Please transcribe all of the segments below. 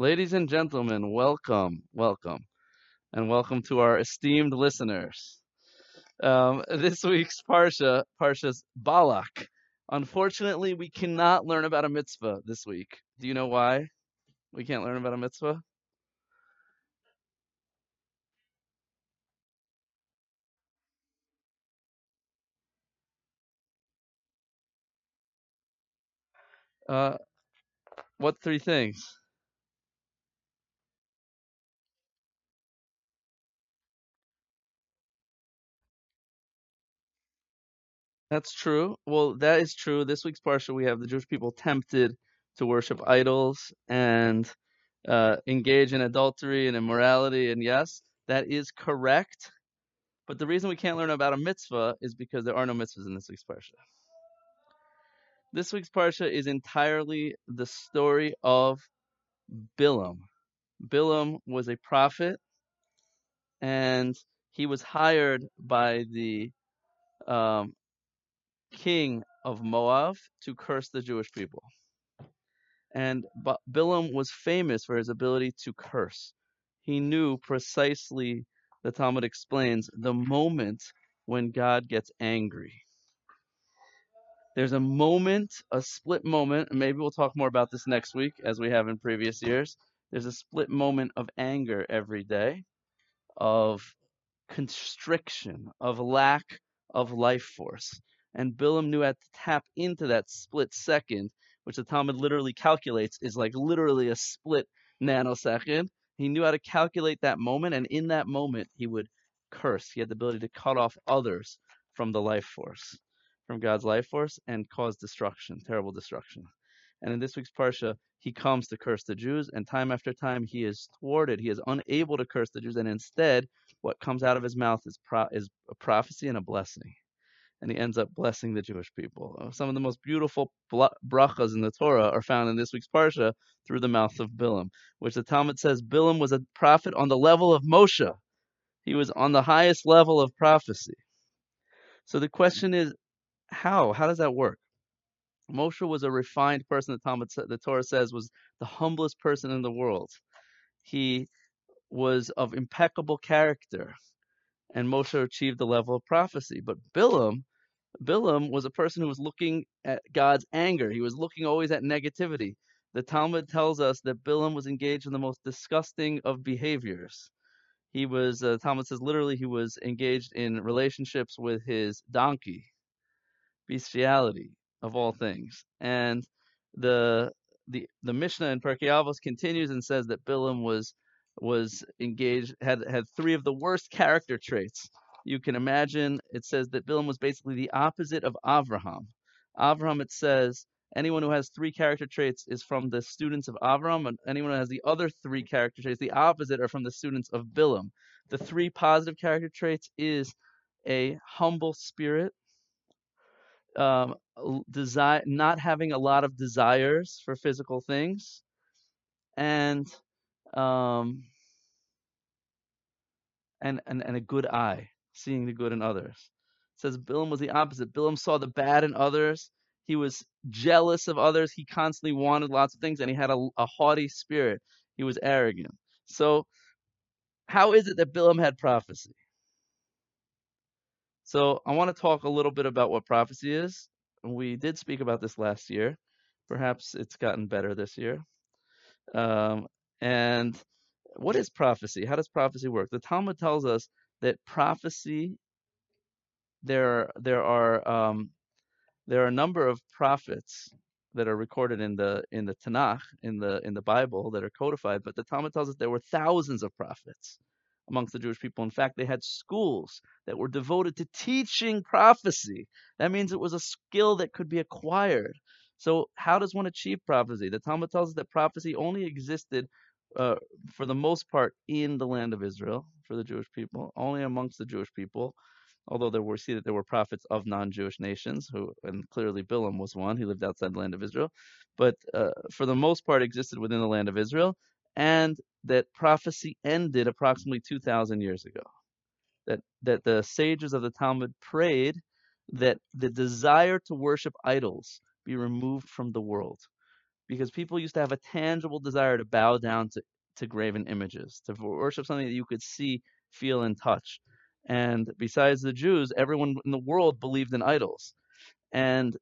Ladies and gentlemen, welcome, welcome, and welcome to our esteemed listeners. Um, this week's Parsha, Parsha's Balak. Unfortunately, we cannot learn about a mitzvah this week. Do you know why we can't learn about a mitzvah? Uh, what three things? That's true. Well, that is true. This week's Parsha, we have the Jewish people tempted to worship idols and uh, engage in adultery and immorality. And yes, that is correct. But the reason we can't learn about a mitzvah is because there are no mitzvahs in this week's Parsha. This week's Parsha is entirely the story of Bilam. Bilam was a prophet and he was hired by the um, king of Moab to curse the Jewish people. And Bilam was famous for his ability to curse. He knew precisely, the Talmud explains, the moment when God gets angry. There's a moment, a split moment, and maybe we'll talk more about this next week as we have in previous years. There's a split moment of anger every day, of constriction, of lack of life force. And Bilam knew how to tap into that split second, which the Talmud literally calculates is like literally a split nanosecond. He knew how to calculate that moment, and in that moment, he would curse. He had the ability to cut off others from the life force, from God's life force, and cause destruction, terrible destruction. And in this week's Parsha, he comes to curse the Jews, and time after time he is thwarted. He is unable to curse the Jews, and instead, what comes out of his mouth is, pro- is a prophecy and a blessing and he ends up blessing the Jewish people. Uh, some of the most beautiful brachas in the Torah are found in this week's parsha through the mouth of Bilam, which the Talmud says Bilam was a prophet on the level of Moshe. He was on the highest level of prophecy. So the question is, how? How does that work? Moshe was a refined person. The Talmud, the Torah says, was the humblest person in the world. He was of impeccable character and Moshe achieved the level of prophecy. But Bilam Bilam was a person who was looking at God's anger. He was looking always at negativity. The Talmud tells us that Bilam was engaged in the most disgusting of behaviors. He was, uh, Talmud says literally, he was engaged in relationships with his donkey, bestiality of all things. And the the the Mishnah in Pirkei Avos continues and says that Bilam was was engaged had had three of the worst character traits you can imagine it says that Bilam was basically the opposite of Avraham. Avraham, it says, anyone who has three character traits is from the students of Avraham, and anyone who has the other three character traits, the opposite, are from the students of Bilam. The three positive character traits is a humble spirit, um, desire, not having a lot of desires for physical things, and um, and, and and a good eye seeing the good in others. It says Bilam was the opposite. Bilam saw the bad in others. He was jealous of others. He constantly wanted lots of things, and he had a, a haughty spirit. He was arrogant. So, how is it that Bilam had prophecy? So, I want to talk a little bit about what prophecy is. We did speak about this last year. Perhaps it's gotten better this year. Um, and what is prophecy? How does prophecy work? The Talmud tells us that prophecy there there are um, there are a number of prophets that are recorded in the in the Tanakh in the in the Bible that are codified, but the Talmud tells us there were thousands of prophets amongst the Jewish people. In fact, they had schools that were devoted to teaching prophecy. That means it was a skill that could be acquired. So, how does one achieve prophecy? The Talmud tells us that prophecy only existed uh, for the most part in the land of Israel for the Jewish people, only amongst the Jewish people. Although there were see that there were prophets of non-Jewish nations, who and clearly Bilam was one. He lived outside the land of Israel, but uh, for the most part existed within the land of Israel, and that prophecy ended approximately 2,000 years ago. That that the sages of the Talmud prayed that the desire to worship idols be removed from the world because people used to have a tangible desire to bow down to, to graven images, to worship something that you could see, feel, and touch. And besides the Jews, everyone in the world believed in idols. And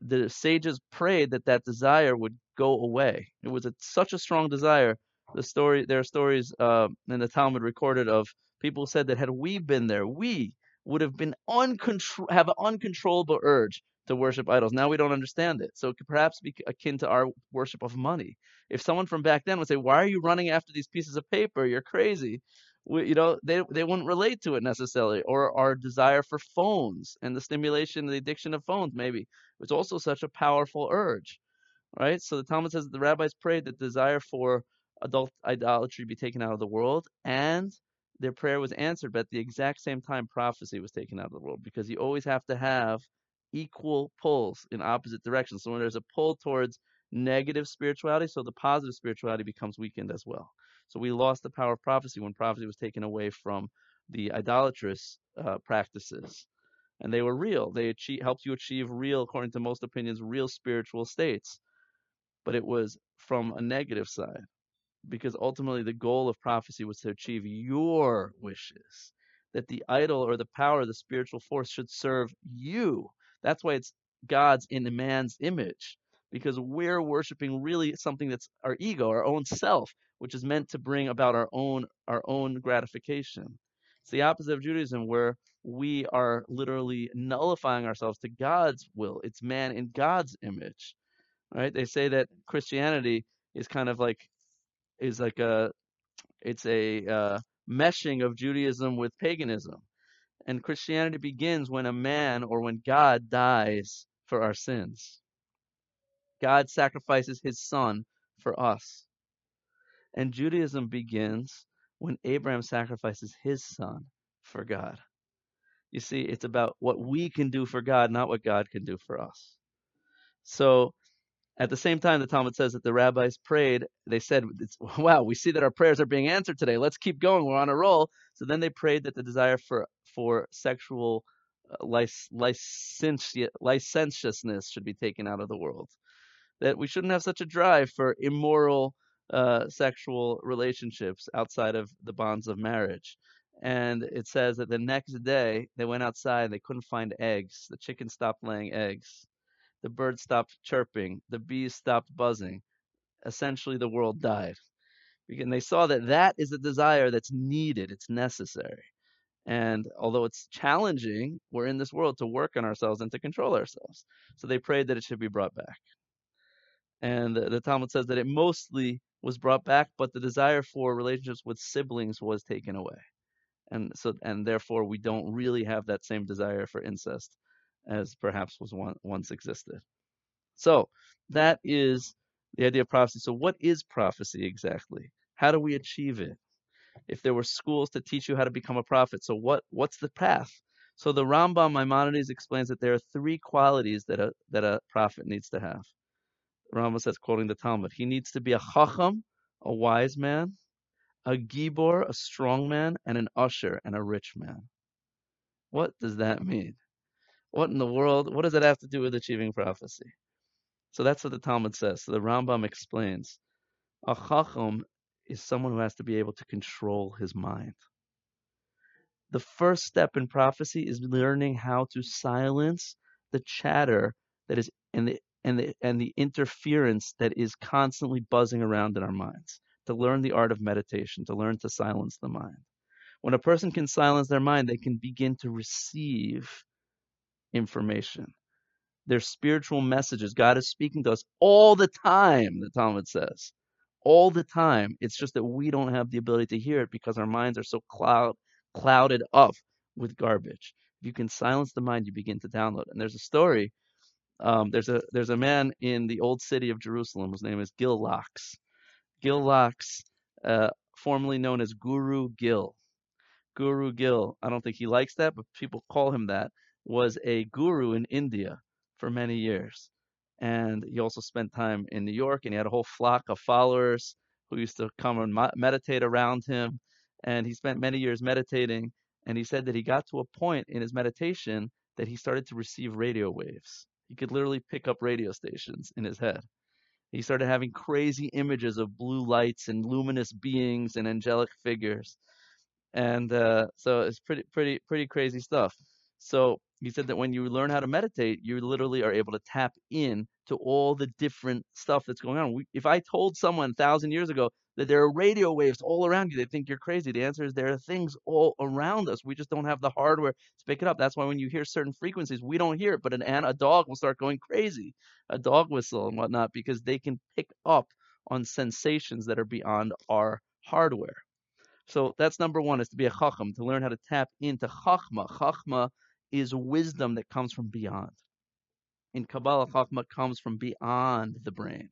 the sages prayed that that desire would go away. It was a, such a strong desire. The story, there are stories uh, in the Talmud recorded of people said that had we been there, we would have been uncontrol, have an uncontrollable urge to worship idols. Now we don't understand it. So it could perhaps be akin to our worship of money. If someone from back then would say, "Why are you running after these pieces of paper? You're crazy," we, you know, they they wouldn't relate to it necessarily. Or our desire for phones and the stimulation, the addiction of phones, maybe it's also such a powerful urge, right? So the Talmud says that the rabbis prayed that desire for adult idolatry be taken out of the world, and their prayer was answered. But at the exact same time, prophecy was taken out of the world because you always have to have equal pulls in opposite directions. So when there's a pull towards negative spirituality, so the positive spirituality becomes weakened as well. So we lost the power of prophecy when prophecy was taken away from the idolatrous uh, practices. And they were real. They achieve, helped you achieve real, according to most opinions, real spiritual states. But it was from a negative side because ultimately the goal of prophecy was to achieve your wishes. That the idol or the power, the spiritual force should serve you that's why it's God's in man's image, because we're worshiping really something that's our ego, our own self, which is meant to bring about our own our own gratification. It's the opposite of Judaism, where we are literally nullifying ourselves to God's will. It's man in God's image. Right? They say that Christianity is kind of like is like a it's a uh, meshing of Judaism with paganism. And Christianity begins when a man or when God dies for our sins. God sacrifices his son for us. And Judaism begins when Abraham sacrifices his son for God. You see, it's about what we can do for God, not what God can do for us. So at the same time, the Talmud says that the rabbis prayed. They said, "Wow, we see that our prayers are being answered today. Let's keep going. We're on a roll." So then they prayed that the desire for for sexual uh, licentiousness should be taken out of the world. That we shouldn't have such a drive for immoral uh, sexual relationships outside of the bonds of marriage. And it says that the next day they went outside. and They couldn't find eggs. The chickens stopped laying eggs the birds stopped chirping, the bees stopped buzzing. Essentially, the world died. And they saw that that is a desire that's needed, it's necessary. And although it's challenging, we're in this world to work on ourselves and to control ourselves. So they prayed that it should be brought back. And the, the Talmud says that it mostly was brought back, but the desire for relationships with siblings was taken away. And so, and therefore, we don't really have that same desire for incest as perhaps was one, once existed. So that is the idea of prophecy. So what is prophecy exactly? How do we achieve it? If there were schools to teach you how to become a prophet, so what what's the path? So the Rambam Maimonides explains that there are three qualities that a that a prophet needs to have. Rambam says, quoting the Talmud, he needs to be a chacham, a wise man, a gibor, a strong man, and an ashir, and a rich man. What does that mean? What in the world? What does that have to do with achieving prophecy? So that's what the Talmud says. So the Rambam explains a chacham is someone who has to be able to control his mind. The first step in prophecy is learning how to silence the chatter that is and the and the and the interference that is constantly buzzing around in our minds. To learn the art of meditation, to learn to silence the mind. When a person can silence their mind, they can begin to receive information. They're spiritual messages. God is speaking to us all the time, the Talmud says. All the time. It's just that we don't have the ability to hear it because our minds are so cloud, clouded up with garbage. If you can silence the mind, you begin to download. And there's a story. Um, there's a there's a man in the old city of Jerusalem whose name is Gil Lox. Gil Lox, uh, formerly known as Guru Gil. Guru Gil. I don't think he likes that, but people call him that was a guru in India for many years. And he also spent time in New York, and he had a whole flock of followers who used to come and meditate around him. And he spent many years meditating. And he said that he got to a point in his meditation that he started to receive radio waves. He could literally pick up radio stations in his head. He started having crazy images of blue lights and luminous beings and angelic figures and uh, so it's pretty pretty pretty crazy stuff. So he said that when you learn how to meditate, you literally are able to tap in to all the different stuff that's going on. If I told someone a thousand years ago that there are radio waves all around you, they think you're crazy. The answer is there are things all around us. We just don't have the hardware to pick it up. That's why when you hear certain frequencies, we don't hear it, but an ant, a dog will start going crazy, a dog whistle and whatnot, because they can pick up on sensations that are beyond our hardware. So that's number one, is to be a chacham, to learn how to tap into chachma. Chachma is wisdom that comes from beyond. In Kabbalah, chachma comes from beyond the brain.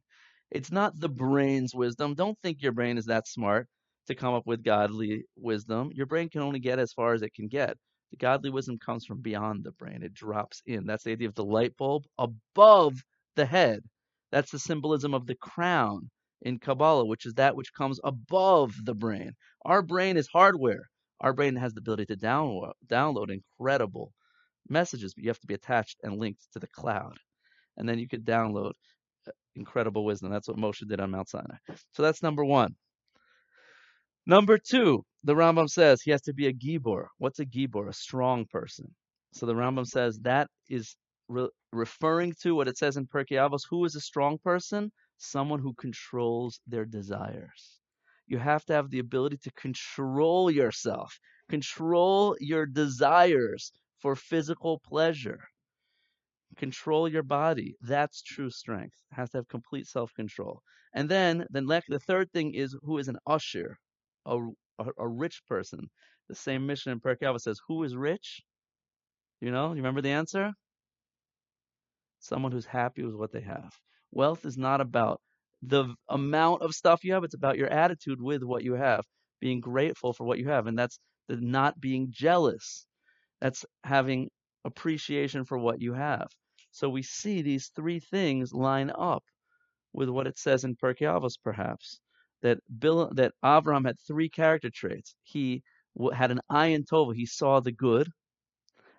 It's not the brain's wisdom. Don't think your brain is that smart to come up with godly wisdom. Your brain can only get as far as it can get. The godly wisdom comes from beyond the brain. It drops in. That's the idea of the light bulb above the head. That's the symbolism of the crown in Kabbalah, which is that which comes above the brain. Our brain is hardware. Our brain has the ability to download, download incredible messages, but you have to be attached and linked to the cloud. And then you could download uh, incredible wisdom. That's what Moshe did on Mount Sinai. So that's number one. Number two, the Rambam says he has to be a gibor. What's a gibor? A strong person. So the Rambam says that is re- referring to what it says in Pirkei Avos. Who is a strong person? Someone who controls their desires. You have to have the ability to control yourself, control your desires for physical pleasure. Control your body. That's true strength. It has to have complete self-control. And then, then the third thing is who is an ashir, a, a, a rich person. The same Mishnah in Pirkei Avos says, who is rich? You know, you remember the answer? Someone who's happy with what they have. Wealth is not about the amount of stuff you have. It's about your attitude with what you have, being grateful for what you have. And that's the not being jealous. That's having appreciation for what you have. So we see these three things line up with what it says in Pirkei Avos, perhaps that that Avram had three character traits. He had an ayin tova. He saw the good,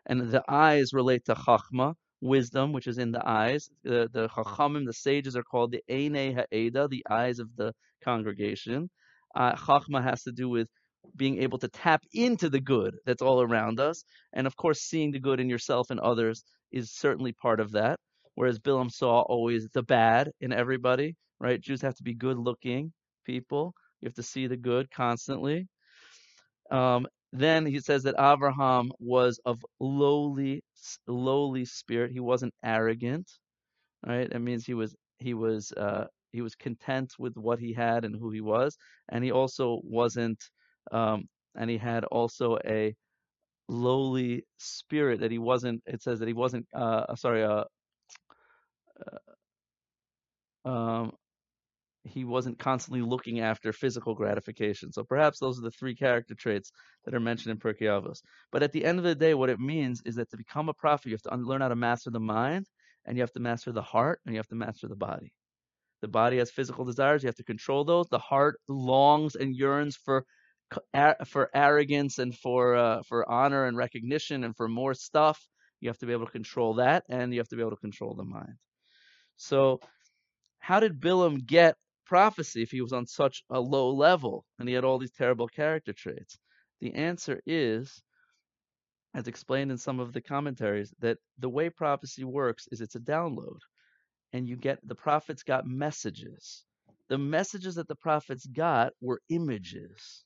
and the eyes relate to chachma, wisdom, which is in the eyes. The, the chachamim, the sages, are called the Einei Ha'eda, the eyes of the congregation. Uh, chachma has to do with being able to tap into the good that's all around us. And of course, seeing the good in yourself and others is certainly part of that. Whereas Bilam saw always the bad in everybody, right? Jews have to be good looking people. You have to see the good constantly. Um, then he says that Abraham was of lowly, lowly spirit. He wasn't arrogant, right? That means he was he was uh, he was content with what he had and who he was, and he also wasn't, um, and he had also a lowly spirit that he wasn't. It says that he wasn't. Uh, sorry. Uh, uh um, he wasn't constantly looking after physical gratification. So perhaps those are the three character traits that are mentioned in Pirkei Avos. But at the end of the day, what it means is that to become a prophet, you have to learn how to master the mind, and you have to master the heart, and you have to master the body. The body has physical desires; you have to control those. The heart longs and yearns for for arrogance and for uh, for honor and recognition and for more stuff. You have to be able to control that, and you have to be able to control the mind. So, how did Bilam get prophecy if he was on such a low level and he had all these terrible character traits? The answer is, as explained in some of the commentaries, that the way prophecy works is it's a download. And you get the prophets got messages. The messages that the prophets got were images.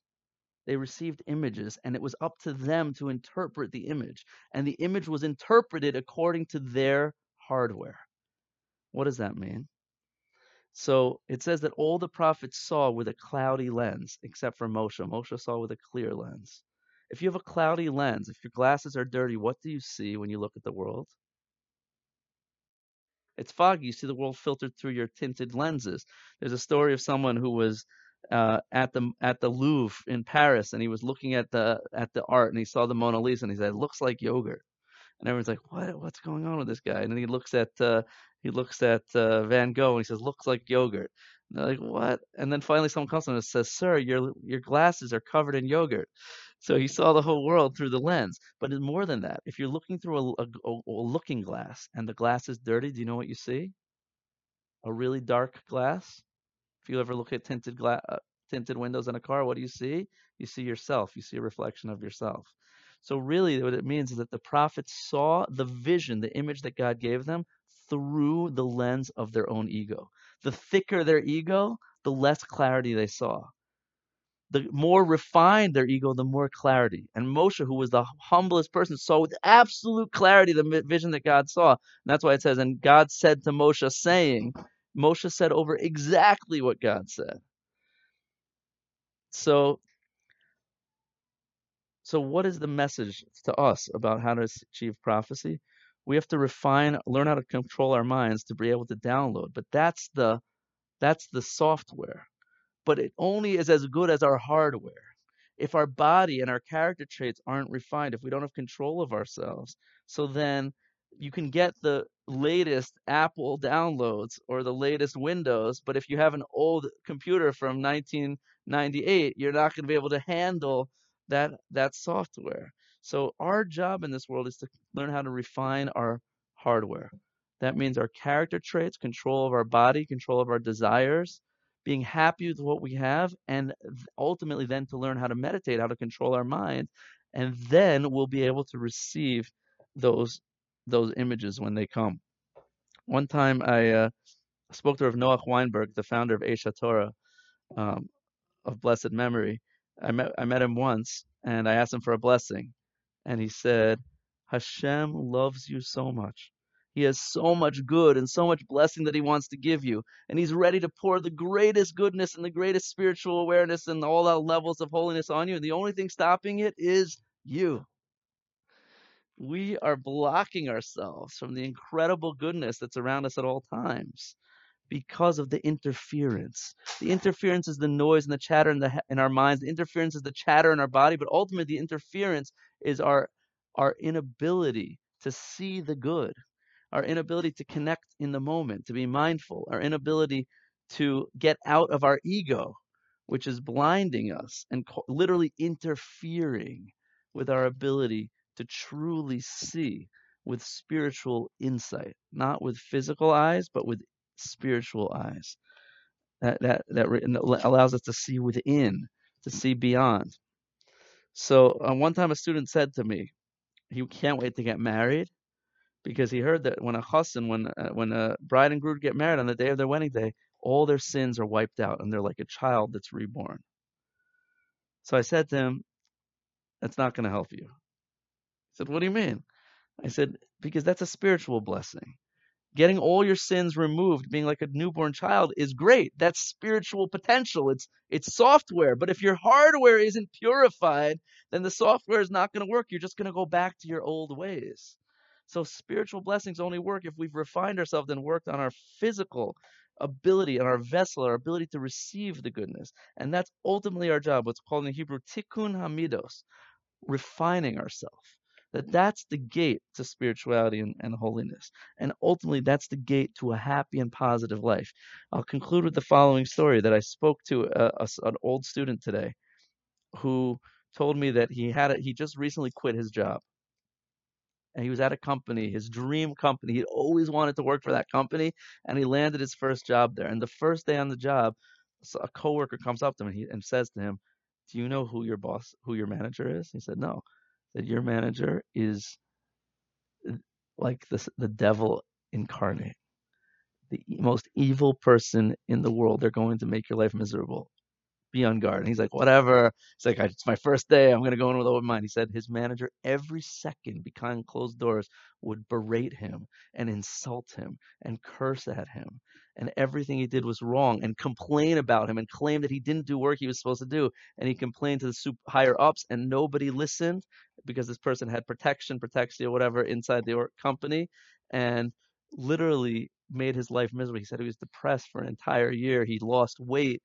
They received images, and it was up to them to interpret the image. And the image was interpreted according to their hardware. What does that mean? So it says that all the prophets saw with a cloudy lens, except for Moshe. Moshe saw with a clear lens. If you have a cloudy lens, if your glasses are dirty, what do you see when you look at the world? It's foggy. You see the world filtered through your tinted lenses. There's a story of someone who was uh, at the at the Louvre in Paris, and he was looking at the at the art, and he saw the Mona Lisa, and he said, "It looks like yogurt." And everyone's like, "What? What's going on with this guy?" And then he looks at uh, he looks at uh, Van Gogh and he says, "Looks like yogurt." And they're like, "What?" And then finally, someone comes to him and says, "Sir, your your glasses are covered in yogurt." So he saw the whole world through the lens. But it's more than that. If you're looking through a, a, a looking glass and the glass is dirty, do you know what you see? A really dark glass. If you ever look at tinted glass, uh, tinted windows in a car, what do you see? You see yourself. You see a reflection of yourself. So really, what it means is that the prophets saw the vision, the image that God gave them, through the lens of their own ego. The thicker their ego, the less clarity they saw the more refined their ego, the more clarity. And Moshe, who was the humblest person, saw with absolute clarity the vision that God saw. And that's why it says, and God said to Moshe, saying, Moshe said over exactly what God said. So, so what is the message to us about how to achieve prophecy? We have to refine, learn how to control our minds to be able to download. But that's the that's the software but it only is as good as our hardware. If our body and our character traits aren't refined, if we don't have control of ourselves, so then you can get the latest Apple downloads or the latest Windows, but if you have an old computer from 1998, you're not going to be able to handle that that software. So our job in this world is to learn how to refine our hardware. That means our character traits, control of our body, control of our desires, being happy with what we have, and ultimately then to learn how to meditate, how to control our mind, and then we'll be able to receive those those images when they come. One time I uh, spoke to Rav Noach Weinberg, the founder of Aish Torah, um, of blessed memory. I met I met him once, and I asked him for a blessing, and he said, "Hashem loves you so much." He has so much good and so much blessing that he wants to give you. And he's ready to pour the greatest goodness and the greatest spiritual awareness and all the levels of holiness on you. And the only thing stopping it is you. We are blocking ourselves from the incredible goodness that's around us at all times because of the interference. The interference is the noise and the chatter in, the, in our minds. The interference is the chatter in our body, but ultimately the interference is our our inability to see the good our inability to connect in the moment, to be mindful, our inability to get out of our ego, which is blinding us and co- literally interfering with our ability to truly see with spiritual insight, not with physical eyes, but with spiritual eyes. That that that allows us to see within, to see beyond. So uh, one time a student said to me, he can't wait to get married because he heard that when a chassan, when uh, when a bride and groom get married on the day of their wedding day, all their sins are wiped out and they're like a child that's reborn. So I said to him, "That's not going to help you." Said, "What do you mean?" I said, "Because that's a spiritual blessing. Getting all your sins removed, being like a newborn child, is great. That's spiritual potential. It's it's software. But if your hardware isn't purified, then the software is not going to work. You're just going to go back to your old ways." So spiritual blessings only work if we've refined ourselves and worked on our physical ability and our vessel, our ability to receive the goodness. And that's ultimately our job, what's called in Hebrew tikkun hamidos, refining ourselves. That that's the gate to spirituality and, and holiness. And ultimately, that's the gate to a happy and positive life. I'll conclude with the following story that I spoke to a, a, an old student today who told me that he had a, he just recently quit his job and he was at a company, his dream company. He'd always wanted to work for that company, and he landed his first job there. And the first day on the job, a coworker comes up to him and, he, and says to him, "Do you know who your boss, who your manager is?" He said, "No." That your manager is like the the devil incarnate, the most evil person in the world. They're going to make your life miserable be on guard. And he's like, whatever. It's like, it's my first day. I'm going to go in with open mind. He said his manager every second behind closed doors would berate him and insult him and curse at him. And everything he did was wrong and complain about him and claim that he didn't do work he was supposed to do. And he complained to the super higher ups and nobody listened because this person had protection, protection, or whatever inside the company. And literally made his life miserable. He said he was depressed for an entire year. He lost weight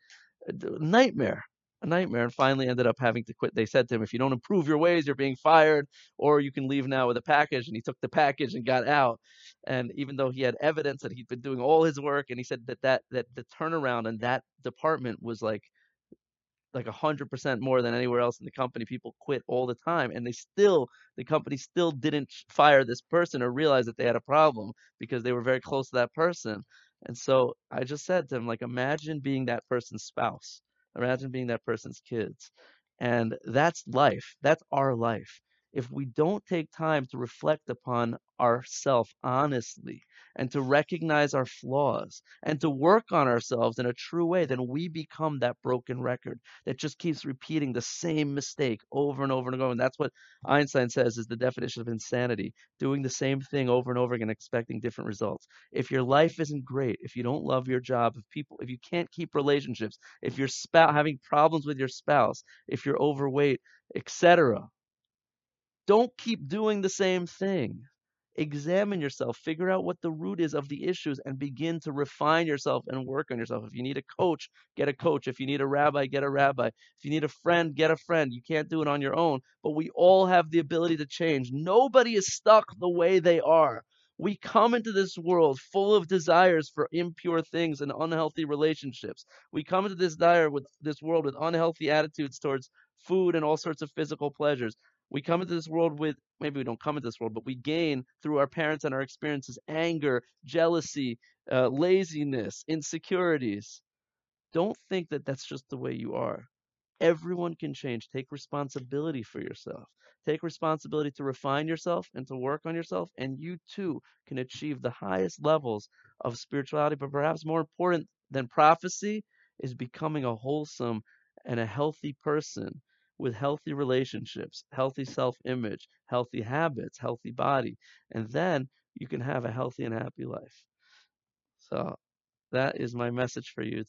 nightmare a nightmare and finally ended up having to quit. They said to him, if you don't improve your ways, you're being fired, or you can leave now with a package. And he took the package and got out. And even though he had evidence that he'd been doing all his work, and he said that that, that the turnaround in that department was like like a hundred percent more than anywhere else in the company. People quit all the time, and they still the company still didn't fire this person or realize that they had a problem because they were very close to that person And so I just said to him, like, imagine being that person's spouse. Imagine being that person's kids. And that's life. That's our life. If we don't take time to reflect upon ourself honestly and to recognize our flaws and to work on ourselves in a true way, then we become that broken record that just keeps repeating the same mistake over and over and over. And that's what Einstein says is the definition of insanity doing the same thing over and over again, expecting different results. If your life isn't great, if you don't love your job, if people, if you can't keep relationships, if you're having problems with your spouse, if you're overweight, etc., don't keep doing the same thing. Examine yourself, figure out what the root is of the issues, and begin to refine yourself and work on yourself. If you need a coach, get a coach. If you need a rabbi, get a rabbi. If you need a friend, get a friend. You can't do it on your own, but we all have the ability to change. Nobody is stuck the way they are. We come into this world full of desires for impure things and unhealthy relationships. We come into this dire with this world with unhealthy attitudes towards food and all sorts of physical pleasures. We come into this world with, maybe we don't come into this world, but we gain through our parents and our experiences anger, jealousy, uh, laziness, insecurities. Don't think that that's just the way you are. Everyone can change. Take responsibility for yourself. Take responsibility to refine yourself and to work on yourself, and you too can achieve the highest levels of spirituality. But perhaps more important than prophecy is becoming a wholesome and a healthy person with healthy relationships, healthy self image, healthy habits, healthy body. And then you can have a healthy and happy life. So that is my message for you